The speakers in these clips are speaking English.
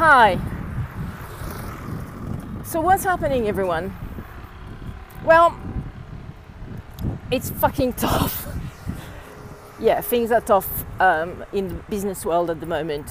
Hi. So, what's happening, everyone? Well, it's fucking tough. yeah, things are tough um, in the business world at the moment.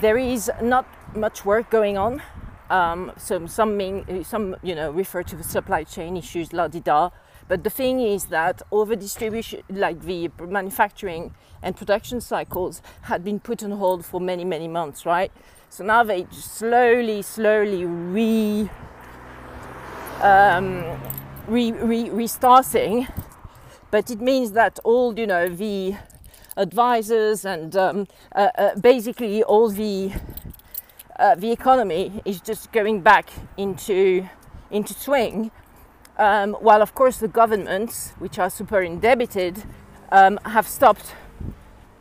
There is not much work going on. Um, so some, mean, some, you know, refer to the supply chain issues, la di da. But the thing is that over distribution, like the manufacturing and production cycles, had been put on hold for many, many months, right? So now they slowly, slowly re, um, re, re restarting. But it means that all you know the advisors and um, uh, uh, basically all the uh, the economy is just going back into into swing. Um, while of course the governments which are super indebted um, have stopped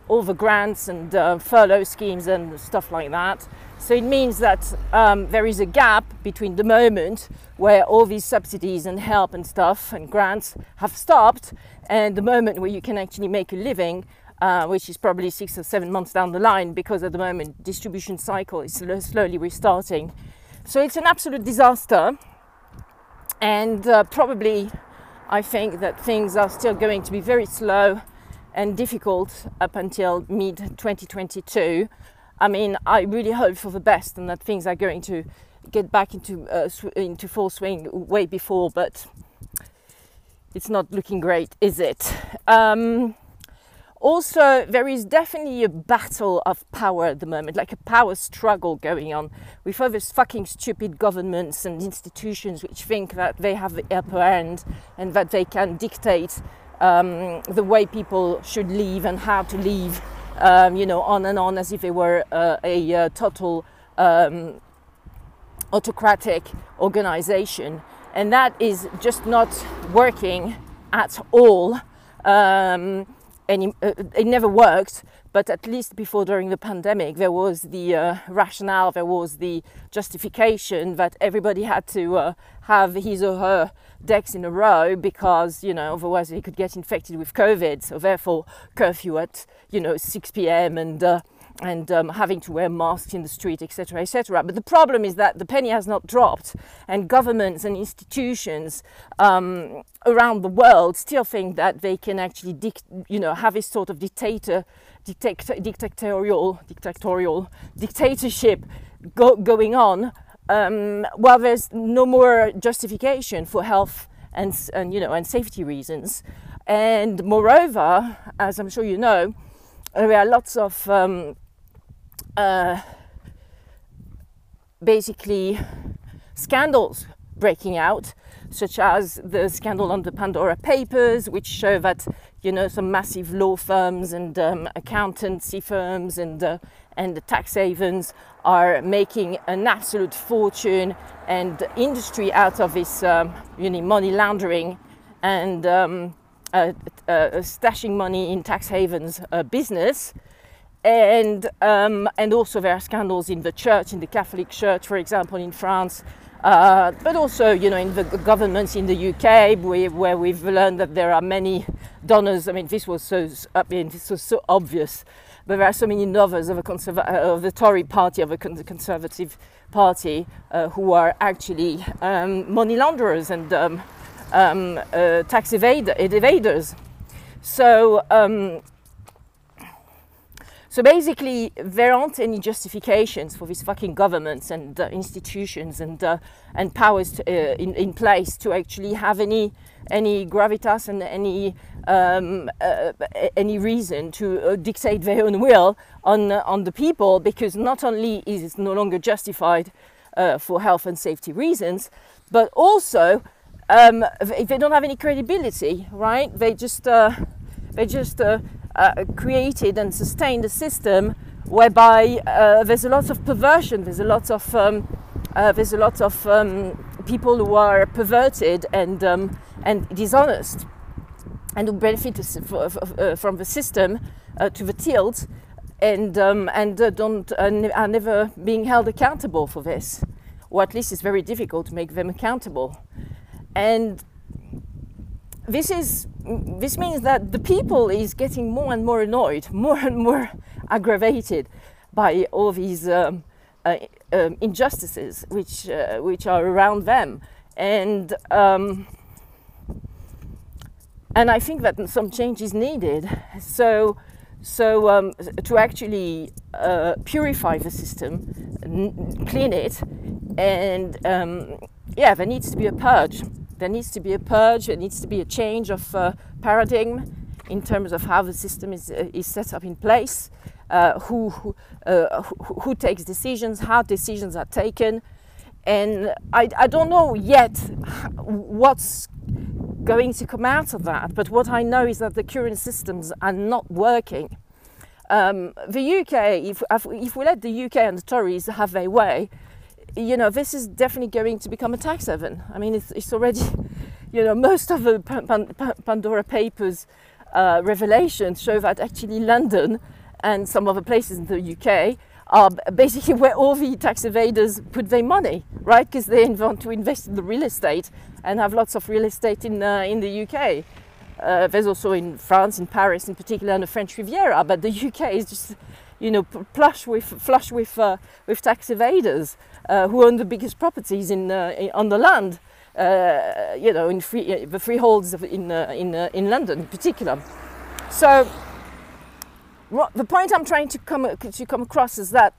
all the grants and uh, furlough schemes and stuff like that so it means that um, there is a gap between the moment where all these subsidies and help and stuff and grants have stopped and the moment where you can actually make a living, uh, which is probably six or seven months down the line because at the moment distribution cycle is slowly restarting. So it's an absolute disaster, and uh, probably I think that things are still going to be very slow and difficult up until mid 2022 I mean, I really hope for the best and that things are going to get back into uh, sw- into full swing way before, but it's not looking great, is it? Um, also, there is definitely a battle of power at the moment, like a power struggle going on with all these fucking stupid governments and institutions which think that they have the upper hand and that they can dictate um, the way people should live and how to live um, you know, on and on as if it were uh, a uh, total um, autocratic organization. And that is just not working at all. Um, it, uh, it never worked but at least before during the pandemic there was the uh, rationale there was the justification that everybody had to uh, have his or her decks in a row because you know otherwise they could get infected with covid. So therefore curfew at you know 6 p.m and uh, and um, having to wear masks in the street, etc., etc. But the problem is that the penny has not dropped, and governments and institutions um, around the world still think that they can actually, dic- you know, have a sort of dictator, dictator, dictatorial, dictatorial dictatorship go- going on. Um, while there's no more justification for health and, and you know and safety reasons, and moreover, as I'm sure you know, there are lots of um, uh, basically scandals breaking out, such as the scandal on the Pandora Papers, which show that you know some massive law firms and um, accountancy firms and uh, and the tax havens are making an absolute fortune and industry out of this um, you know money laundering and um, uh, uh, stashing money in tax havens uh, business and um, and also there are scandals in the church, in the Catholic Church, for example, in France, uh, but also you know in the governments in the UK, where, where, we've learned that there are many donors. I mean, this was so I mean, this was so obvious, but there are so many novels of, uh, of the Tory party, of the Conservative Party, uh, who are actually um, money launderers and um, um uh, tax evade- evaders. So um, so basically, there aren't any justifications for these fucking governments and uh, institutions and uh, and powers to, uh, in, in place to actually have any any gravitas and any um, uh, any reason to uh, dictate their own will on uh, on the people because not only is it no longer justified for health and safety reasons, but also um, they don't have any credibility, right? They just they just uh, created and sustained a system whereby uh, there's a lot of perversion, there's a lot of um, uh, there's a lot of um, people who are perverted and um, and dishonest, and who benefit uh, from the system uh, to the tilt, and um, and don't are never being held accountable for this, or at least it's very difficult to make them accountable, and this is this means that the people is getting more and more annoyed, more and more aggravated by all these um, uh, um, injustices which uh, which are around them, and um, and I think that some change is needed. So. So um, to actually uh, purify the system, n- clean it, and um, yeah, there needs to be a purge. There needs to be a purge. There needs to be a change of uh, paradigm in terms of how the system is, uh, is set up in place, uh, who, who, uh, who, who, takes decisions, how decisions are taken. And I, I don't know yet what's going to come out of that, but what I know is that the current systems are not working. Um, the UK, if, if we let the UK and the Tories have their way, you know, this is definitely going to become a tax haven. I mean, it's, it's already, you know, most of the Pandora Papers uh, revelations show that actually London and some other places in the UK are basically where all the tax evaders put their money, right? Because they want to invest in the real estate and have lots of real estate in, uh, in the UK. Uh, there's also in France, in Paris in particular, and the French Riviera, but the UK is just, you know, plush with, flush with, uh, with tax evaders uh, who own the biggest properties in, uh, on the land. Uh, you know, in free, the freeholds in, in, in London in particular. So, the point I'm trying to come, to come across is that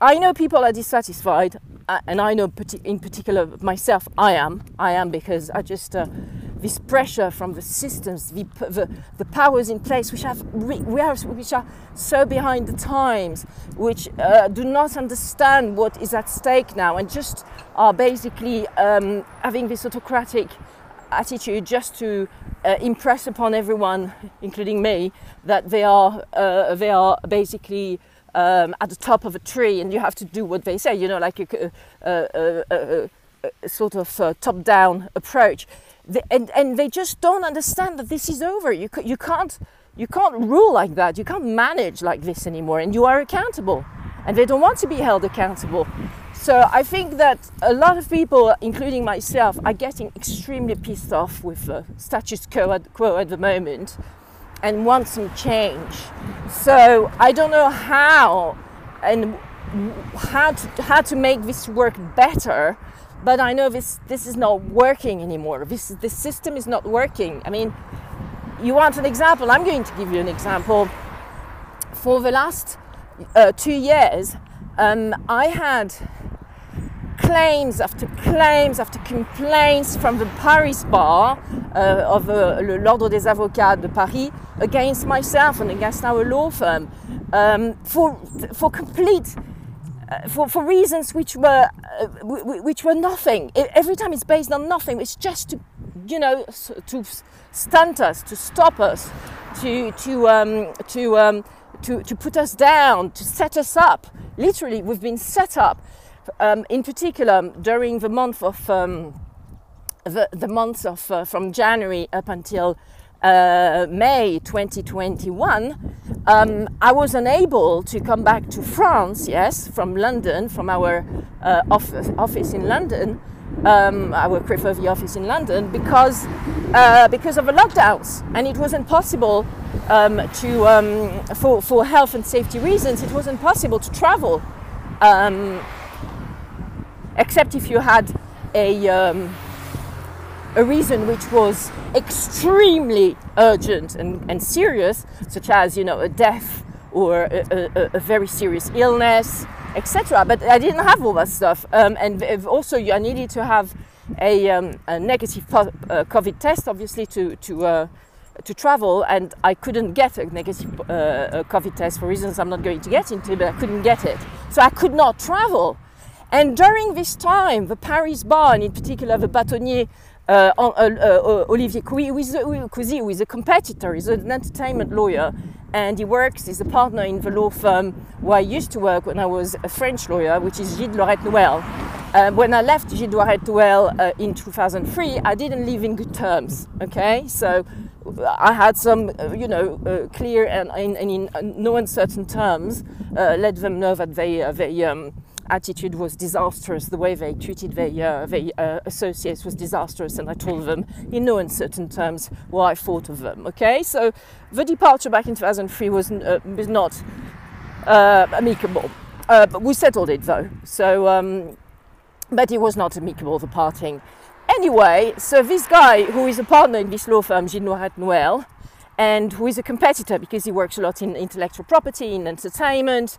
I know people are dissatisfied, and I know in particular myself, I am. I am because I just uh, this pressure from the systems, the, the, the powers in place, which, have which are so behind the times, which uh, do not understand what is at stake now, and just are basically um, having this autocratic attitude just to uh, impress upon everyone, including me, that they are uh, they are basically um, at the top of a tree, and you have to do what they say. You know, like a, a, a, a sort of uh, top-down approach and, and they just don't understand that this is over. You, you, can't, you can't rule like that. You can't manage like this anymore. And you are accountable. And they don't want to be held accountable. So I think that a lot of people, including myself, are getting extremely pissed off with the status quo at, quo at the moment and want some change. So I don't know how and how to, how to make this work better but I know this this is not working anymore. This this system is not working. I mean, you want an example? I'm going to give you an example. For the last uh, two years, um, I had claims after claims after complaints from the Paris bar uh, of uh, l'Ordre des Avocats de Paris against myself and against our law firm um, for for complete for, for reasons which were uh, which were nothing. Every time it's based on nothing. It's just to, you know, to stunt us, to stop us, to to um, to, um, to to put us down, to set us up. Literally, we've been set up. Um, in particular, during the month of um, the, the months of uh, from January up until uh, May 2021, um, I was unable to come back to France, yes, from London, from our uh, office, office in London, um, our Crefovi office in London, because, uh, because of the lockdowns. And it wasn't possible um, to, um, for, for health and safety reasons, it wasn't possible to travel, um, except if you had a um, a reason which was extremely urgent and, and serious, such as you know a death or a, a, a very serious illness, etc. But I didn't have all that stuff, um, and also you I needed to have a, um, a negative uh, COVID test, obviously, to to uh, to travel, and I couldn't get a negative uh, COVID test for reasons I'm not going to get into, but I couldn't get it, so I could not travel. And during this time, the Paris bar, and in particular the Bâtonnier uh, uh, uh, Olivier Cousi, who is a competitor, he's an entertainment lawyer, and he works, he's a partner in the law firm where I used to work when I was a French lawyer, which is Gide Loyrette Nouel. Uh, when I left Gide Loyrette Nouel uh, in 2003, I didn't live in good terms, okay? So I had some, uh, you know, uh, clear and, and, in no uncertain terms, let them know that they, they um, attitude was disastrous. The way they treated their, uh, their uh, associates was disastrous, and I told them in no uncertain terms what I thought of them. Okay, so the departure back in 2003 was, uh, was not uh, amicable. Uh, but we settled it though. So, um, but it was not amicable the parting. Anyway, so this guy who is a partner in this law firm, Gide Loyrette Nouel, and who is a competitor because he works a lot in intellectual property, in entertainment.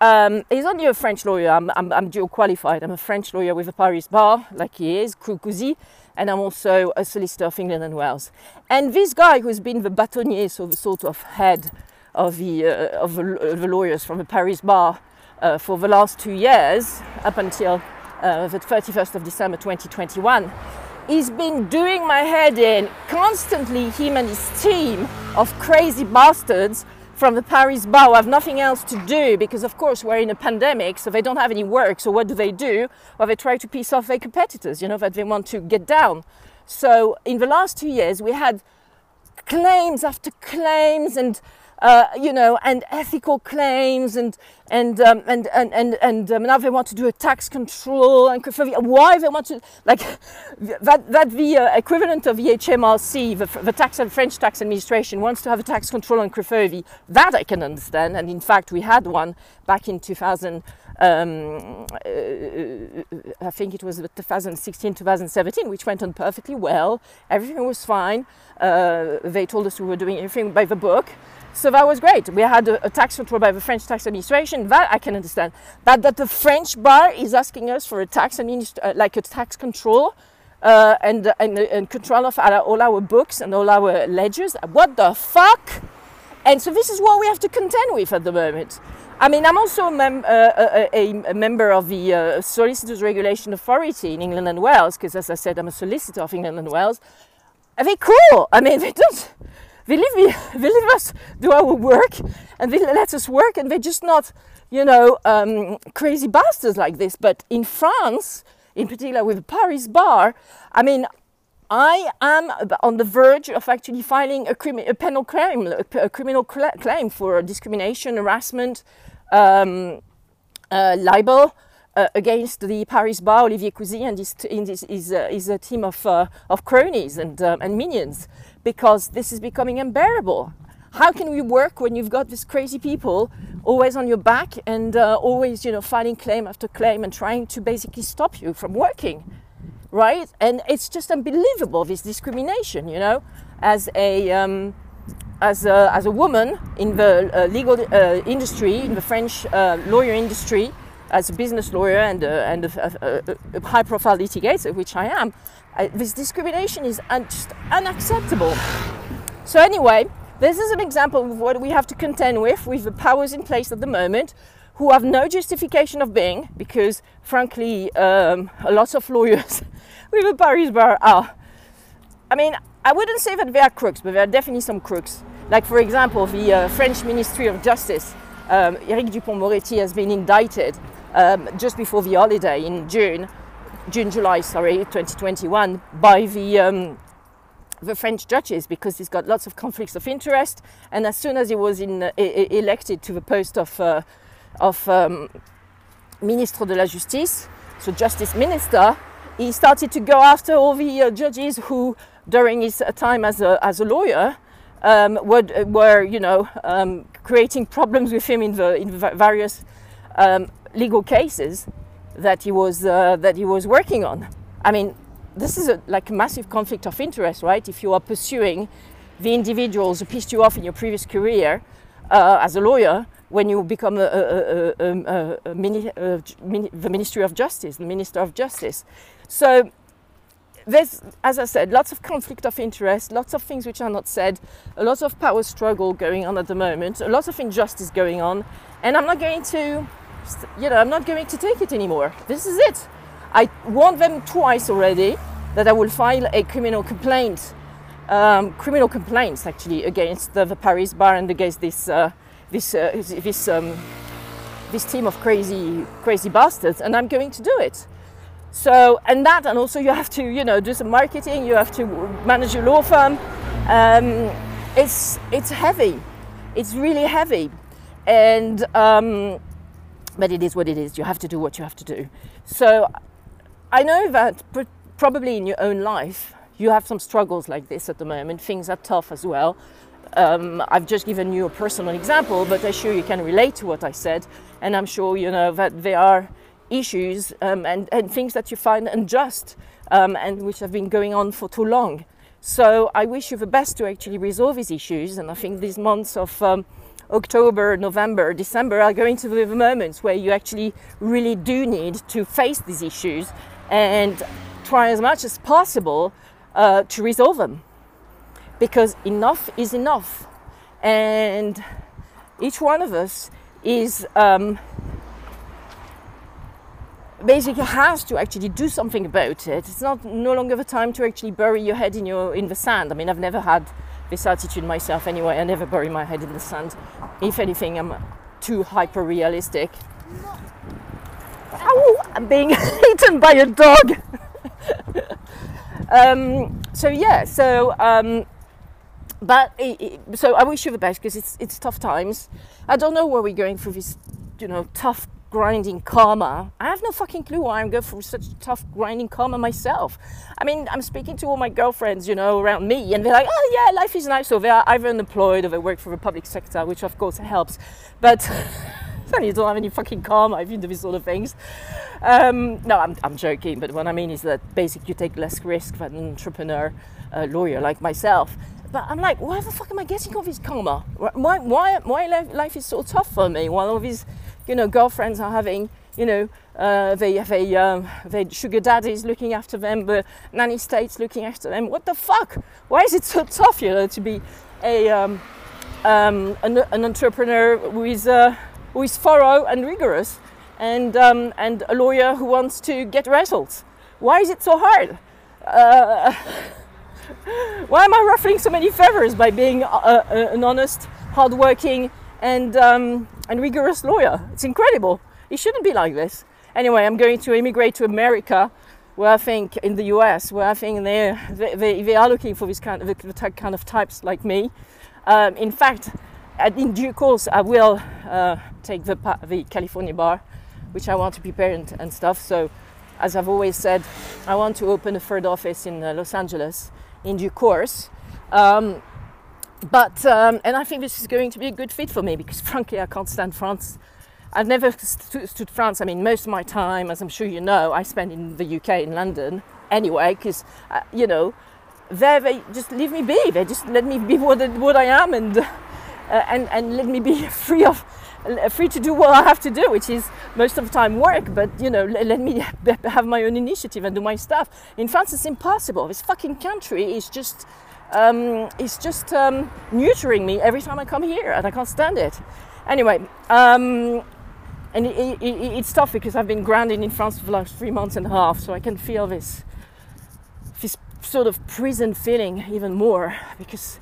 Um, he's only a French lawyer. I'm, I'm, I'm, dual qualified. I'm a French lawyer with a Paris bar, like he is, Cousi, and I'm also a solicitor of England and Wales. And this guy who's been the bâtonnier, so the sort of head of the, uh, of, the, the lawyers from the Paris bar uh, for the last two years, up until uh, the 31st of December 2021, he's been doing my head in constantly, him and his team of crazy bastards from the Paris bar have nothing else to do because, of course, we're in a pandemic, so they don't have any work. So, what do they do? Well, they try to piss off their competitors, you know, that they want to get down. So, in the last two years, we had claims after claims and uh, you know, and ethical claims, and and um, and and and, and um, now they want to do a tax control and why they want to like that that the uh, equivalent of the HMRC, the, the tax and French tax administration wants to have a tax control on Crefovi. That I can understand, and in fact we had one back in 2000. Um, uh, I think it was 2016, 2017, which went on perfectly well. Everything was fine. Uh, they told us we were doing everything by the book. So that was great. We had a, a, tax control by the French tax administration. That I can understand. But that the French bar is asking us for a tax administ- uh, like a tax control uh, and, and, and control of all our books and all our ledgers. What the fuck? And so this is what we have to contend with at the moment. I mean, I'm also a, mem- uh, a, a member of the uh, Solicitors Regulation Authority in England and Wales because, as I said, I'm a solicitor of England and Wales. Are they cool? I mean, they don't they leave, they leave us do our work and they let us work and they're just not, you know, um, crazy bastards like this. But in France, in particular with Paris bar, I mean, I am on the verge of actually filing a, crimi- a penal claim, criminal cl- claim for discrimination, harassment, um, uh, libel. Uh, against the Paris bar, Olivier Cousi and his, t- his, his, uh, his, a team of, uh, of cronies and, um, and minions because this is becoming unbearable. How can we work when you've got these crazy people always on your back and uh, always, you know, filing claim after claim and trying to basically stop you from working, right? And it's just unbelievable this discrimination, you know, as a um, as a, as a woman in the uh, legal uh, industry, in the French uh, lawyer industry, as a business lawyer and, uh, and a, a, a high profile litigator, which I am, uh, this discrimination is un- just unacceptable. So, anyway, this is an example of what we have to contend with with the powers in place at the moment who have no justification of being because, frankly, um, a lot of lawyers with the Paris bar are. I mean, I wouldn't say that they are crooks, but there are definitely some crooks. Like, for example, the uh, French Ministry of Justice, um, Eric Dupond-Moretti, has been indicted um, just before the holiday in June, June, July, sorry, 2021, by the um, the French judges because he's got lots of conflicts of interest. And as soon as he was in, uh, elected to the post of uh, of um, Ministre de la Justice, so Justice Minister, he started to go after all the uh, judges who, during his uh, time as a as a lawyer, um, were, were you know um, creating problems with him in the in the various um, legal cases that he was uh, that he was working on. I mean, this is a, like a massive conflict of interest, right? If you are pursuing the individuals who pissed you off in your previous career uh, as a lawyer, when you become a, a, a, mini, mini, the Ministry of Justice, the Minister of Justice. So there's, as I said, lots of conflict of interest, lots of things which are not said, a lot of power struggle going on at the moment, a lot of injustice going on, and I'm not going to you know, I'm not going to take it anymore. This is it. I warned them twice already that I will file a criminal complaint, um, criminal complaints actually against the, the, Paris bar and against this uh, this uh, this um, this team of crazy crazy bastards, and I'm going to do it. So and that, and also you have to you know do some marketing. You have to manage your law firm. Um, it's it's heavy. It's really heavy, and um, but it is what it is. You have to do what you have to do. So I know that probably in your own life you have some struggles like this at the moment. Things are tough as well. um, I've just given you a personal example, but I'm sure you can relate to what I said, and I'm sure you know that there are issues um, and, and things that you find unjust um, and which have been going on for too long. So I wish you the best to actually resolve these issues, and I think these months of um, October, November, December are going to be the moments where you actually really do need to face these issues and try as much as possible uh, to resolve them because enough is enough. And each one of us is um, basically has to actually do something about it. It's not no longer the time to actually bury your head in your in the sand. I mean, I've never had this attitude myself anyway. I never bury my head in the sand. If anything, I'm too hyper realistic. Ow! I'm being eaten by a dog. um, so yeah, so um, but it, it, so I wish you the best because it's it's tough times. I don't know where we're going through this, you know, tough grinding karma. I have no fucking clue why I'm going through such tough grinding karma myself. I mean, I'm speaking to all my girlfriends, you know, around me, and they're like, "Oh yeah, life is nice." So they are either unemployed or they work for the public sector, which of course helps. But you don't have any fucking karma if you do these sort of things. Um, no, I'm, I'm joking, but what I mean is that basically you take less risk than an entrepreneur, lawyer like myself. But I'm like, why the fuck am I getting all this karma? Why, why, why life is so tough for me Why all these, you know, girlfriends are having, you know, uh, they have a, um, their sugar daddies looking after them, the nanny states looking after them. What the fuck? Why is it so tough, you know, to be a um, um, an, an, entrepreneur who is uh, who is thorough and rigorous, and um, and a lawyer who wants to get results? Why is it so hard? Uh, Why am I ruffling so many feathers by being a, uh, a, uh, an honest, hardworking, and um, and rigorous lawyer? It's incredible. It shouldn't be like this. Anyway, I'm going to immigrate to America, where I think in the US, where I think they they, they are looking for this kind of the kind of types like me. Um, in fact, in due course, I will uh, take the the California bar, which I want to prepare and, and stuff. So as I've always said, I want to open a third office in uh, Los Angeles in due course. Um, but um, and I think this is going to be a good fit for me because frankly I can't stand France. I've never st- stood France. I mean, most of my time, as I'm sure you know, I spend in the UK in London anyway because uh, you know there they just leave me be. They just let me be what, what I am and uh, and and let me be free of free to do what I have to do, which is most of the time work, but you know, let me have my own initiative and do my stuff. In France, it's impossible. This fucking country is just, um, it's just um, neutering me every time I come here, and I can't stand it. Anyway, um, and it, it, it's tough because I've been grounded in France for the last three months and a half, so I can feel this, this sort of prison feeling even more because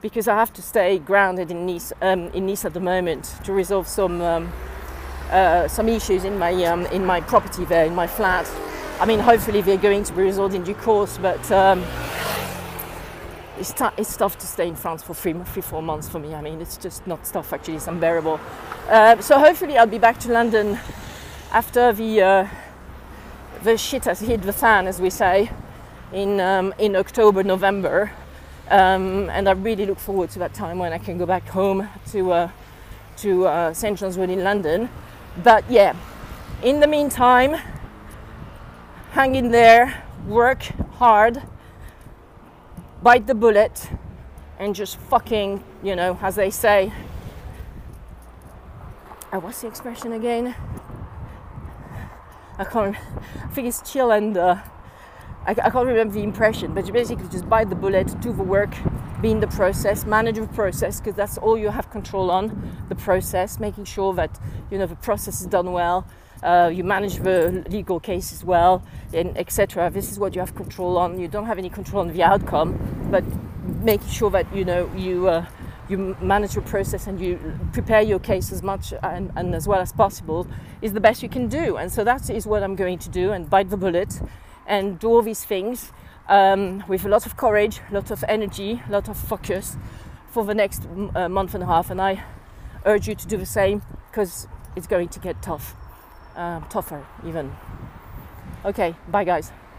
because I have to stay grounded in Nice, um, in Nice at the moment to resolve some um, uh, some issues in my um, in my property there, in my flat. I mean, hopefully they're going to be resolved in due course, but um, it's, t- it's tough to stay in France for three, three, four months for me. I mean, it's just not tough actually; it's unbearable. Uh, so hopefully, I'll be back to London after the uh, the shit has hit the fan, as we say, in um, in October, November. Um, and I really look forward to that time when I can go back home to uh, to uh, St John's Wood in London. But yeah, in the meantime, hang in there, work hard, bite the bullet, and just fucking, you know, as they say. Uh, what's the expression again? I can't. I think it's chill and. Uh, I, I, can't remember the impression, but you basically just bite the bullet, do the work, be in the process, manage the process, because that's all you have control on the process, making sure that you know the process is done well, uh, you manage the legal case as well, and etc. This is what you have control on. You don't have any control on the outcome, but making sure that you know you. Uh, you manage your process and you prepare your case as much and, and as well as possible is the best you can do. And so that is what I'm going to do and bite the bullet and do all these things um, with a lot of courage, a lot of energy, a lot of focus for the next uh, month and a half. And I urge you to do the same because it's going to get tough, um, tougher even. Okay, bye guys.